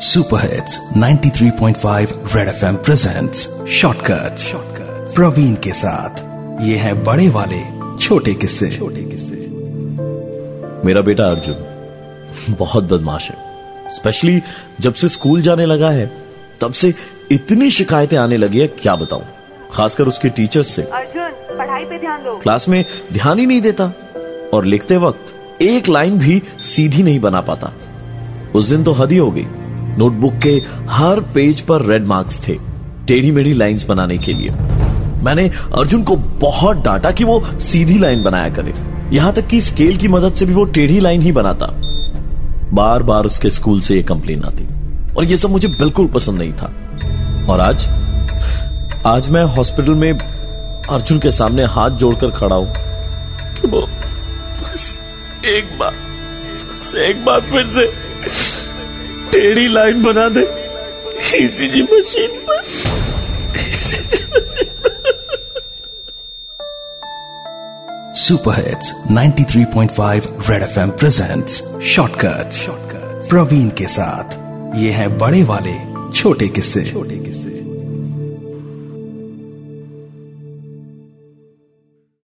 Super hits 93.5 red FM presents shortcuts Praveen के साथ। ये है बड़े वाले छोटे किस्से। छोटे किस्से। मेरा बेटा अर्जुन बहुत बदमाश है। स्पेशली जब से स्कूल जाने लगा है तब से इतनी शिकायतें आने लगी है क्या बताऊँ? खासकर उसके टीचर्स से। अर्जुन पढ़ाई पे ध्यान दो। क्लास में ध्यान ही नहीं देता। और लिखते वक्त एक लाइन भी सीधी नहीं बना पाता। उस दिन तो हद ही हो गई। नोटबुक के हर पेज पर रेड मार्क्स थे, टेढ़ी मेढ़ी लाइंस बनाने के लिए। मैंने अर्जुन को बहुत डांटा कि वो सीधी लाइन बनाया करे। यहाँ तक कि स्केल की मदद से भी वो टेढ़ी लाइन ही बनाता। बार बार उसके स्कूल से ये कंप्लेन आती। और ये सब मुझे बिल्कुल पसंद नहीं था। और आज आज मैं हॉस्पिटल में अर्जुन के सामने हाथ जोड़कर खड़ा हूँ कि वो बस एक बार, बस एक बार फिर से टेढ़ी लाइन बना दे। ईसीजी मशीन पर। Super hits 93.5 red FM presents shortcuts Praveen के साथ। ये है बड़े वाले, छोटे किस्से। छोटे किस्से।